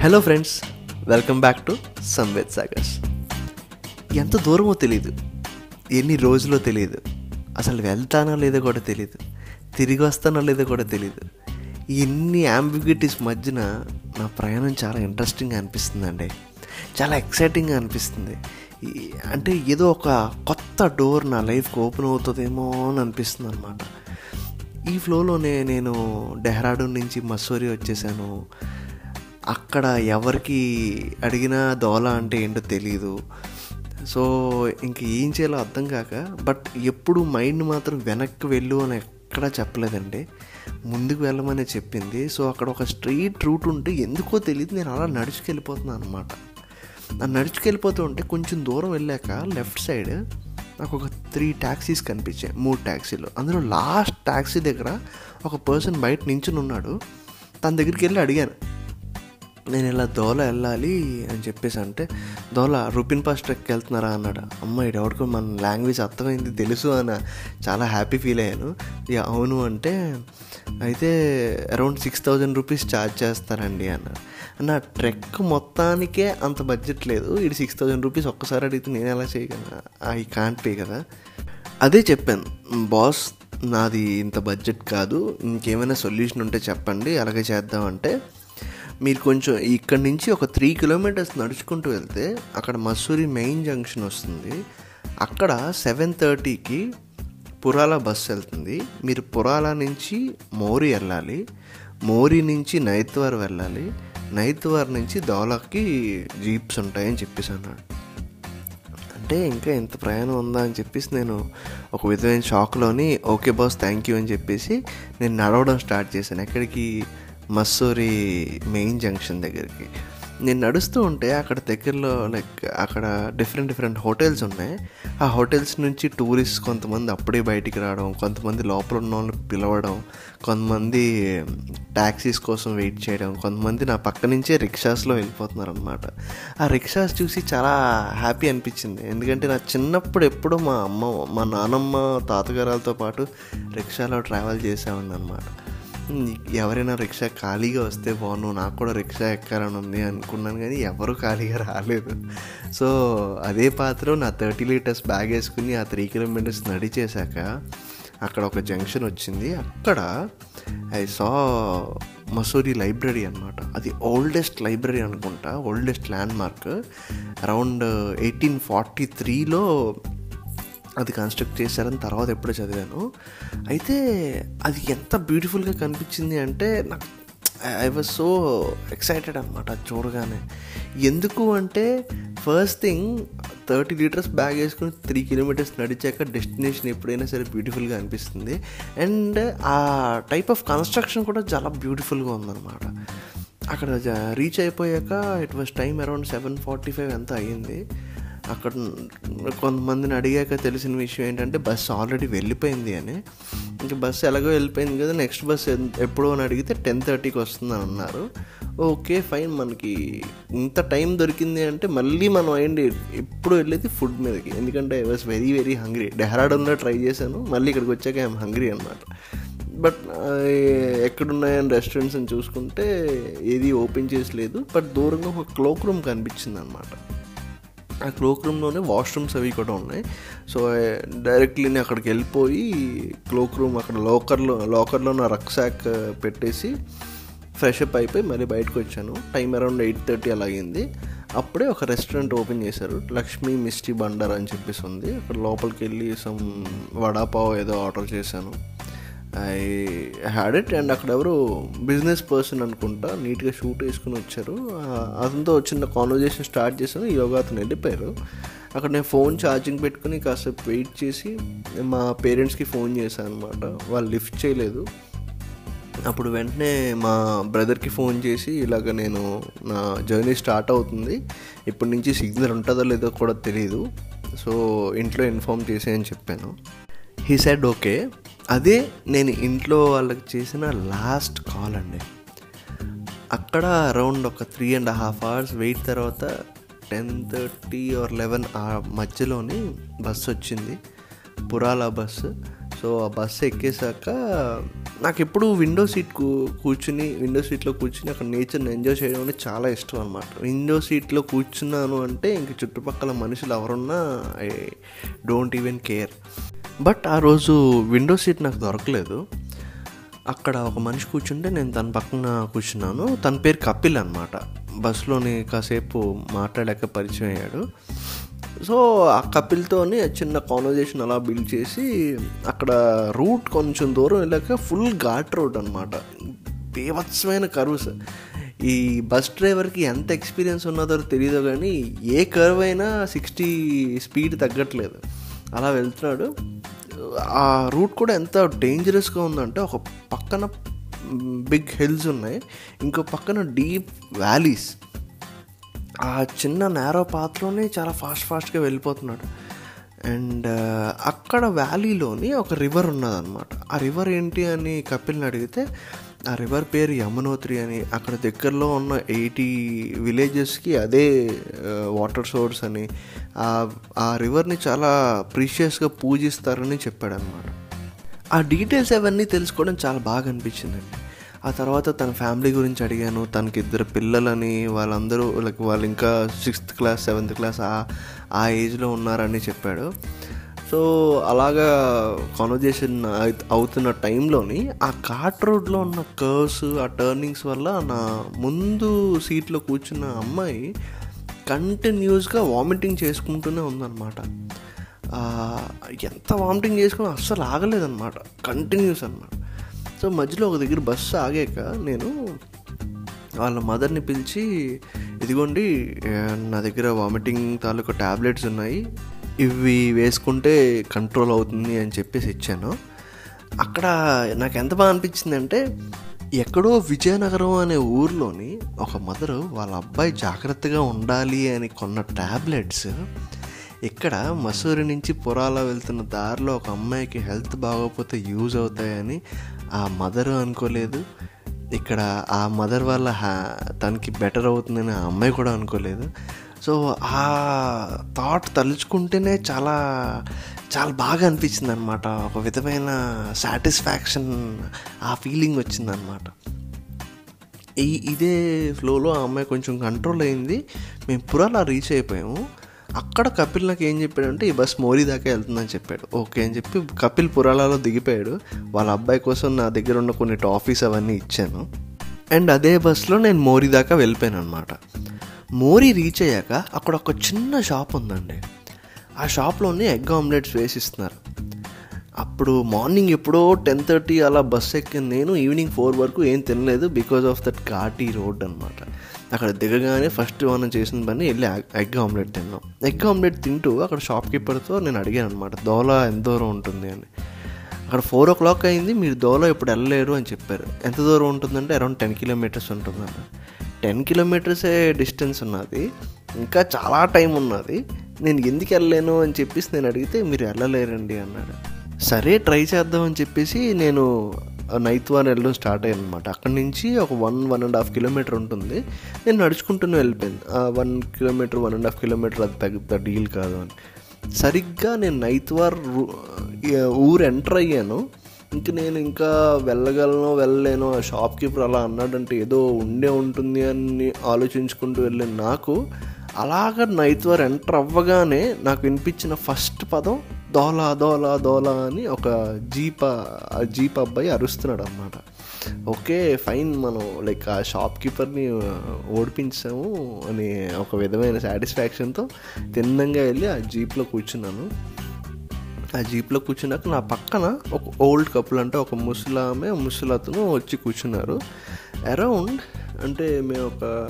Hello friends welcome back to Samved Sagar's ఎంత దూరమో తెలియదు ఎన్ని రోజులో తెలియదు అసలు వెళ్తానో లేదో కూడా తెలియదు తిరిగి వస్తానో లేదో కూడా తెలియదు ఎన్ని అంబిగ్యూటీస్ మధ్యన నా ప్రయాణం చాలా ఇంట్రెస్టింగ్గా అనిపిస్తుందండి. చాలా ఎక్సైటింగ్గా అనిపిస్తుంది. అంటే ఏదో ఒక కొత్త డోర్ నా లైఫ్కి ఓపెన్ అవుతుందేమో అని అనిపిస్తుంది అనమాట ఈ ఫ్లోలోనే నేను డెహ్రాడూన్ నుంచి మస్సూరి వచ్చేసాను. అక్కడ ఎవరికి అడిగినా దోల అంటే ఏంటో తెలియదు సో ఇంక ఏం చేయాలో అర్థం కాక బట్ ఎప్పుడు మైండ్ మాత్రం వెనక్కి వెళ్ళు అని ఎక్కడా చెప్పలేదండి. ముందుకు వెళ్ళమని చెప్పింది. సో అక్కడ ఒక స్ట్రీట్ రూట్ ఉంటే ఎందుకో తెలియదు నేను అలా నడుచుకెళ్ళిపోతున్నాను అనమాట ఆ నడుచుకెళ్ళిపోతూ ఉంటే కొంచెం దూరం వెళ్ళాక లెఫ్ట్ సైడ్ నాకు ఒక త్రీ ట్యాక్సీస్ కనిపించాయి. మూడు ట్యాక్సీలు అందులో లాస్ట్ ట్యాక్సీ దగ్గర ఒక పర్సన్ బయట నించుని ఉన్నాడు. తన దగ్గరికి వెళ్ళి అడిగాను నేను ఇలా దోల వెళ్ళాలి అని చెప్పేసి అంటే దోల రూపిన్ పాస్ ట్రెక్కి వెళ్తున్నారా అన్నాడు. అమ్మాయి ఎవరికో మన లాంగ్వేజ్ అర్థమైంది తెలుసు అని చాలా హ్యాపీ ఫీల్ అయ్యాను. ఇక అవును అంటే అయితే around six thousand rupees charge చేస్తారండి అన్నాడు. నా ట్రెక్ మొత్తానికే అంత బడ్జెట్ లేదు. ఇది సిక్స్ థౌజండ్ రూపీస్ ఒక్కసారి అడిగితే నేను ఎలా చేయగలను? ఐ కాంట్ పే కదా. అదే చెప్పాను బాస్ నాది ఇంత బడ్జెట్ కాదు. ఇంకేమైనా సొల్యూషన్ ఉంటే చెప్పండి. అలాగే చేద్దామంటే మీరు కొంచెం ఇక్కడ నుంచి ఒక త్రీ కిలోమీటర్స్ నడుచుకుంటూ వెళ్తే అక్కడ మసూరి మెయిన్ జంక్షన్ వస్తుంది. అక్కడ సెవెన్ థర్టీకి పురాల బస్సు వెళ్తుంది. మీరు పురాల నుంచి మోరీ వెళ్ళాలి. మోరీ నుంచి నైత్వార్ వెళ్ళాలి. నైత్వార్ నుంచి దౌలాకి జీప్స్ ఉంటాయని చెప్పేసి అన్నాడు. అంటే ఇంకా ఎంత ప్రయాణం ఉందా అని చెప్పేసి నేను ఒక విధమైన షాక్లోని ఓకే బాస్ థ్యాంక్ యూ అని చెప్పేసి నేను నడవడం స్టార్ట్ చేశాను. ఎక్కడికి మస్సూరి మెయిన్ జంక్షన్ దగ్గరికి. నేను నడుస్తూ ఉంటే అక్కడ దగ్గరలో లైక్ అక్కడ డిఫరెంట్ డిఫరెంట్ హోటల్స్ ఉన్నాయి. ఆ హోటల్స్ నుంచి టూరిస్ట్ కొంతమంది అప్పుడే బయటికి రావడం కొంతమంది లోపల ఉన్న వాళ్ళని పిలవడం కొంతమంది ట్యాక్సీస్ కోసం వెయిట్ చేయడం కొంతమంది నా పక్క నుంచే రిక్షాస్లో వెళ్ళిపోతున్నారు అనమాట ఆ రిక్షాస్ చూసి చాలా హ్యాపీ అనిపించింది. ఎందుకంటే నా చిన్నప్పుడు ఎప్పుడూ మా అమ్మ మా నానమ్మ తాతగారాలతో పాటు రిక్షాలో ట్రావెల్ చేసేవాడిని అనమాట ఎవరైనా రిక్షా ఖాళీగా వస్తే బాగున్నావు నాకు కూడా రిక్షా ఎక్కాలని ఉంది అనుకున్నాను కానీ ఎవరు ఖాళీగా రాలేదు. సో అదే పాత్ర నా థర్టీ లీటర్స్ బ్యాగ్ వేసుకుని ఆ త్రీ కిలోమీటర్స్ నడిచేశాక అక్కడ ఒక జంక్షన్ వచ్చింది. అక్కడ ఐ సా మసూరి లైబ్రరీ అనమాట అది ఓల్డెస్ట్ లైబ్రరీ అనుకుంటా oldest landmark around eighteen forty త్రీలో అది కన్స్ట్రక్ట్ చేశారని తర్వాత ఎప్పుడో చదివాను. అయితే అది ఎంత బ్యూటిఫుల్గా కనిపించింది అంటే నాకు ఐ వాజ్ సో ఎక్సైటెడ్ అనమాట అది చూడగానే. ఎందుకు అంటే first thing thirty litres bag వేసుకుని త్రీ కిలోమీటర్స్ నడిచాక డెస్టినేషన్ ఎప్పుడైనా సరే బ్యూటిఫుల్గా అనిపిస్తుంది. అండ్ ఆ టైప్ ఆఫ్ కన్స్ట్రక్షన్ కూడా చాలా బ్యూటిఫుల్గా ఉందన్నమాట. అక్కడ రీచ్ అయిపోయాక it was time around seven forty five ఎంత అయ్యింది. అక్కడ కొంతమందిని అడిగాక తెలిసిన విషయం ఏంటంటే బస్సు ఆల్రెడీ వెళ్ళిపోయింది అని. ఇంకా బస్సు ఎలాగో వెళ్ళిపోయింది కదా నెక్స్ట్ బస్ ఎప్పుడో అని అడిగితే టెన్ థర్టీకి వస్తుందని అన్నారు. Okay fine. మనకి ఇంత టైం దొరికింది అంటే మళ్ళీ మనం అయ్యండి. ఎప్పుడు వెళ్ళేది ఫుడ్ మీదకి. ఎందుకంటే I was very very hungry. డెహ్రాడూన్లో try చేశాను. మళ్ళీ ఇక్కడికి వచ్చాక ఐఎమ్ హంగ్రీ అనమాట బట్ ఎక్కడున్నాయని రెస్టారెంట్స్ అని చూసుకుంటే ఏది ఓపెన్ చేసలేదు బట్ దూరంగా ఒక క్లోక్ రూమ్ కనిపించింది అనమాట ఆ క్లోక్ రూమ్లోనే వాష్రూమ్స్ అవి కూడా ఉన్నాయి. సో డైరెక్ట్లీ నేను అక్కడికి వెళ్ళిపోయి క్లోక్ రూమ్ అక్కడ లోకర్లో లోకర్లో నా రక్సాక్ పెట్టేసి ఫ్రెష్ అప్ అయిపోయి మళ్ళీ బయటకు వచ్చాను. టైం అరౌండ్ ఎయిట్ థర్టీ అలాగింది. అప్పుడే ఒక రెస్టారెంట్ ఓపెన్ చేశారు. లక్ష్మీ మిస్టీ బండర్ అని చెప్పేసి ఉంది. అక్కడ లోపలికి వెళ్ళి సమ్ వడాపావ్ ఏదో ఆర్డర్ చేశాను. ఐ హ్యాడ్ ఇట్ అండ్ అక్కడ ఎవరు బిజినెస్ పర్సన్ అనుకుంటా నీట్గా షూట్ వేసుకుని వచ్చారు. అతనితో చిన్న కాన్వర్జేషన్ స్టార్ట్ చేశాను. యోగా అతను వెళ్ళిపోయారు. అక్కడ నేను ఫోన్ ఛార్జింగ్ పెట్టుకుని కాసేపు వెయిట్ చేసి మా పేరెంట్స్కి ఫోన్ చేశాను అనమాట వాళ్ళు లిఫ్ట్ చేయలేదు. అప్పుడు వెంటనే మా బ్రదర్కి ఫోన్ చేసి ఇలాగ నేను నా జర్నీ స్టార్ట్ అవుతుంది. ఇప్పటి నుంచి సిగ్నల్ ఉంటుందో లేదో కూడా తెలియదు సో ఇంట్లో ఇన్ఫామ్ చేసి అని చెప్పాను. హీ సెడ్ ఓకే అదే నేను ఇంట్లో వాళ్ళకి చేసిన లాస్ట్ కాల్ అండి. అక్కడ అరౌండ్ ఒక three and half hours wait తర్వాత టెన్ థర్టీ ఆర్ లెవెన్ ఆ మధ్యలోని బస్సు వచ్చింది. పురాల బస్సు సో ఆ బస్సు ఎక్కేసాక నాకు ఎప్పుడు విండో సీట్ కూ కూర్చుని విండో సీట్లో కూర్చుని అక్కడ నేచర్ని ఎంజాయ్ చేయడం అంటే చాలా ఇష్టం అనమాట విండో సీట్లో కూర్చున్నాను అంటే ఇంక చుట్టుపక్కల మనుషులు ఎవరున్నా I don't even care but ఆ రోజు విండో సీట్ నాకు దొరకలేదు. అక్కడ ఒక మనిషి కూర్చుంటే నేను తన పక్కన కూర్చున్నాను. తన పేరు కపిల్ అనమాట బస్సులోని కాసేపు మాట్లాడాక పరిచయం అయ్యాడు. సో ఆ కపిల్తోని చిన్న కాన్వర్జేషన్ అలా బిల్డ్ చేసి అక్కడ రూట్ కొంచెం దూరం వెళ్ళాక ఫుల్ ఘాట్ రోడ్ అనమాట బీభత్సమైన కర్వ్స్ ఈ బస్ డ్రైవర్కి ఎంత ఎక్స్పీరియన్స్ ఉన్నదో తెలియదు కానీ ఏ కర్వ్ అయినా సిక్స్టీ స్పీడ్ తగ్గట్లేదు. అలా వెళ్తున్నాడు. ఆ రూట్ కూడా ఎంత డేంజరస్గా ఉందంటే ఒక పక్కన బిగ్ హిల్స్ ఉన్నాయి ఇంకో పక్కన డీప్ వ్యాలీస్ ఆ చిన్న నేరో పాత్రలోనే చాలా ఫాస్ట్ ఫాస్ట్గా వెళ్ళిపోతున్నాడు. అండ్ అక్కడ వ్యాలీలోని ఒక రివర్ ఉన్నదన్నమాట. ఆ రివర్ ఏంటి అని కపిల్ని అడిగితే ఆ రివర్ పేరు యమునోత్రి అని అక్కడ దగ్గరలో ఉన్న ఎయిటీ విలేజెస్కి అదే వాటర్ సోర్స్ అని ఆ రివర్ని చాలా ప్రీషియస్గా పూజిస్తారని చెప్పాడనమాట ఆ డీటెయిల్స్ అవన్నీ తెలుసుకోవడం చాలా బాగా అనిపించిందండి. ఆ తర్వాత తన ఫ్యామిలీ గురించి అడిగాను తనకి ఇద్దరు పిల్లలని వాళ్ళందరూ లైక్ వాళ్ళు ఇంకా సిక్స్త్ క్లాస్ సెవెంత్ క్లాస్ ఆ ఆ ఏజ్లో ఉన్నారని చెప్పాడు. సో అలాగా కాన్వర్జేషన్ అవుతున్న టైంలోని ఆ కార్ట్ రోడ్లో ఉన్న కర్వ్స్ ఆ టర్నింగ్స్ వల్ల నా ముందు సీట్లో కూర్చున్న అమ్మాయి కంటిన్యూస్గా వామిటింగ్ చేసుకుంటూనే ఉందన్నమాట. ఎంత వామిటింగ్ చేసుకుని అస్సలు ఆగలేదన్నమాట. కంటిన్యూస్ అనమాట సో మధ్యలో ఒక దగ్గర బస్సు ఆగాక నేను వాళ్ళ మదర్ని పిలిచి ఇదిగోండి నా దగ్గర వామిటింగ్ తాలూకా ట్యాబ్లెట్స్ ఉన్నాయి. ఇవి వేసుకుంటే కంట్రోల్ అవుతుంది అని చెప్పేసి ఇచ్చాను. అక్కడ నాకు ఎంత బాగా అనిపించిందంటే ఎక్కడో విజయనగరం అనే ఊర్లోని ఒక మదరు వాళ్ళ అబ్బాయి జాగ్రత్తగా ఉండాలి అని కొన్న ట్యాబ్లెట్స్ ఇక్కడ మసూరి నుంచి పురాల వెళ్తున్న దారిలో ఒక అమ్మాయికి హెల్త్ బాగోకపోతే యూజ్ అవుతాయని ఆ మదర్ అనుకోలేదు. ఇక్కడ ఆ మదర్ వల్ల తనకి బెటర్ అవుతుందని ఆ అమ్మాయి కూడా అనుకోలేదు. సో ఆ థాట్ తలుచుకుంటేనే చాలా చాలా బాగా అనిపించింది అనమాట ఒక విధమైన సాటిస్ఫాక్షన్ ఆ ఫీలింగ్ వచ్చిందనమాట ఈ ఇదే ఫ్లోలో ఆ అమ్మాయి కొంచెం కంట్రోల్ అయింది. మేము పురాలా రీచ్ అయిపోయాము. అక్కడ కపిల్ నాకు ఏం చెప్పాడంటే ఈ బస్ మోరీ దాకా వెళ్తుందని చెప్పాడు. ఓకే అని చెప్పి కపిల్ పురాలలో దిగిపోయాడు. వాళ్ళ అబ్బాయి కోసం నా దగ్గర ఉన్న కొన్ని టాఫీస్ అవన్నీ ఇచ్చాను. అండ్ అదే బస్సులో నేను మోరీ దాకా వెళ్ళిపోయాను అనమాట మోరీ రీచ్ అయ్యాక అక్కడ ఒక చిన్న షాప్ ఉందండి. ఆ షాప్లోనే ఎగ్ ఆమ్లెట్స్ వేసిస్తున్నారు. అప్పుడు మార్నింగ్ ఎప్పుడో టెన్ థర్టీ అలా బస్ ఎక్కింది. నేను ఈవినింగ్ ఫోర్ వరకు ఏం తినలేదు బికాజ్ ఆఫ్ దట్ ఘాటీ రోడ్ అనమాట అక్కడ దిగగానే ఫస్ట్ మనం చేసిన పని వెళ్ళి ఎగ్ ఆమ్లెట్ తిన్నాం. ఎగ్ ఆమ్లెట్ తింటూ అక్కడ షాప్ కీపర్తో నేను అడిగాను అనమాట దోలా ఎంత దూరం ఉంటుంది? అని. అక్కడ ఫోర్ ఓ క్లాక్ అయింది మీరు దోలా ఇప్పుడు వెళ్ళలేరు అని చెప్పారు. ఎంత దూరం ఉంటుందంటే అరౌండ్ టెన్ కిలోమీటర్స్ ఉంటుందన్న టెన్ కిలోమీటర్సే డిస్టెన్స్ ఉన్నది. ఇంకా చాలా టైం ఉన్నది. నేను ఎందుకు వెళ్ళలేను అని చెప్పేసి నేను అడిగితే మీరు వెళ్ళలేరండి అన్నాడు. సరే ట్రై చేద్దామని చెప్పేసి నేను నైత్వాన్ వెళ్ళడం స్టార్ట్ అయ్యాను అనమాట అక్కడి నుంచి ఒక one one and half kilometre ఉంటుంది. నేను నడుచుకుంటూనే వెళ్ళిపోయింది. One kilometre one and half kilometre అది తగ్గ డీల్ కాదు అని. సరిగ్గా నేను నైత్వార్ ఊరు ఎంటర్ అయ్యాను. ఇంక నేను ఇంకా వెళ్ళగలను వెళ్ళలేను ఆ షాప్ కీపర్ అలా అన్నాడంటే ఏదో ఉండే ఉంటుంది అని ఆలోచించుకుంటూ వెళ్ళాను నాకు అలాగ వారు ఎంటర్ అవ్వగానే నాకు వినిపించిన ఫస్ట్ పదం దోలా దోలా దోలా అని ఒక జీప్ ఆ జీప్ అబ్బాయి అరుస్తున్నాడు అనమాట ఓకే ఫైన్ మనం లైక్ ఆ షాప్ కీపర్ని ఓడిపించాము అని ఒక విధమైన సాటిస్ఫాక్షన్తో తిన్నంగా వెళ్ళి ఆ జీప్లో కూర్చున్నాను. ఆ జీప్లో కూర్చున్నాక నా పక్కన ఒక ఓల్డ్ కపుల్ అంటే ఒక ముసలామె ముసలతను వచ్చి కూర్చున్నారు. అరౌండ్ అంటే మేము ఒక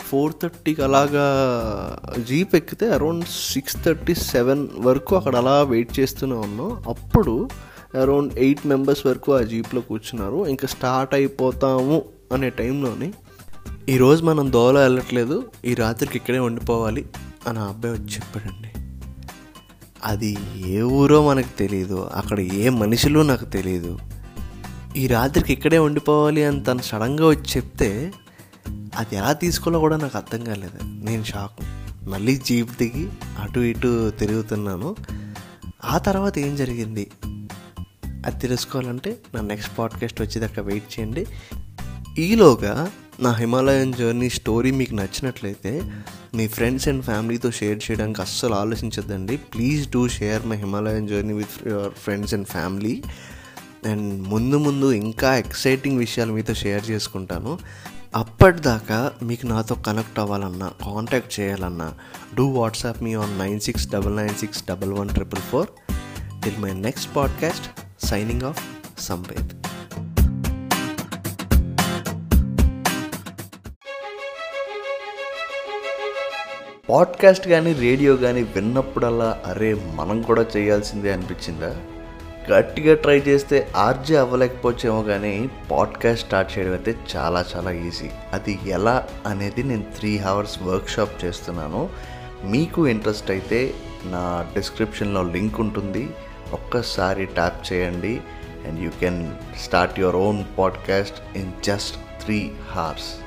ఫోర్ థర్టీకి అలాగా జీప్ ఎక్కితే అరౌండ్ సిక్స్ థర్టీ సెవెన్ వరకు అక్కడ అలా వెయిట్ చేస్తూనే ఉన్నాం. అప్పుడు అరౌండ్ ఎయిట్ మెంబర్స్ వరకు ఆ జీప్లో కూర్చున్నారు. ఇంకా స్టార్ట్ అయిపోతాము అనే టైంలోని ఈరోజు మనం దోవలో వెళ్ళట్లేదు ఈ రాత్రికి ఇక్కడే ఉండిపోవాలి అని ఆ అబ్బాయి వచ్చి చెప్పాడండి. అది ఏ ఊరో మనకు తెలియదు అక్కడ ఏ మనుషులు నాకు తెలియదు ఈ రాత్రికి ఇక్కడే ఉండిపోవాలి అని తను సడన్గా వచ్చి చెప్తే అది ఎలా తీసుకోవాలో కూడా నాకు అర్థం కాలేదు. నేను షాక్. మళ్ళీ జీప్ దిగి అటు ఇటు తిరుగుతున్నాను. ఆ తర్వాత ఏం జరిగింది? అది తెలుసుకోవాలంటే నా నెక్స్ట్ పాడ్కాస్ట్ వచ్చేదాకా వెయిట్ చేయండి. ఈలోగా నా హిమాలయన్ జర్నీ స్టోరీ మీకు నచ్చినట్లయితే మీ ఫ్రెండ్స్ అండ్ ఫ్యామిలీతో షేర్ చేయడానికి అస్సలు ఆలోచించద్దండి. Please do share my Himalayan journey with your friends and family. And ముందు ముందు ఇంకా ఎక్సైటింగ్ విషయాలు మీతో షేర్ చేసుకుంటాను. అప్పటిదాకా మీకు నాతో కనెక్ట్ అవ్వాలన్నా కాంటాక్ట్ చేయాలన్నా do WhatsApp me on nine six double nine six double one triple four. Till my next podcast signing off Samved podcast కానీ రేడియో కానీ విన్నప్పుడల్లా అరే మనం కూడా చేయాల్సిందే అనిపించిందా? గట్టిగా ట్రై చేస్తే ఆర్జే అవ్వలేకపోవచ్చేమో కానీ పాడ్కాస్ట్ స్టార్ట్ చేయడం అయితే చాలా చాలా ఈజీ. అది ఎలా అనేది నేను త్రీ అవర్స్ వర్క్షాప్ చేస్తున్నాను. మీకు ఇంట్రెస్ట్ అయితే నా డిస్క్రిప్షన్లో లింక్ ఉంటుంది. ఒక్కసారి ట్యాప్ చేయండి. And you can start your own podcast in just three hours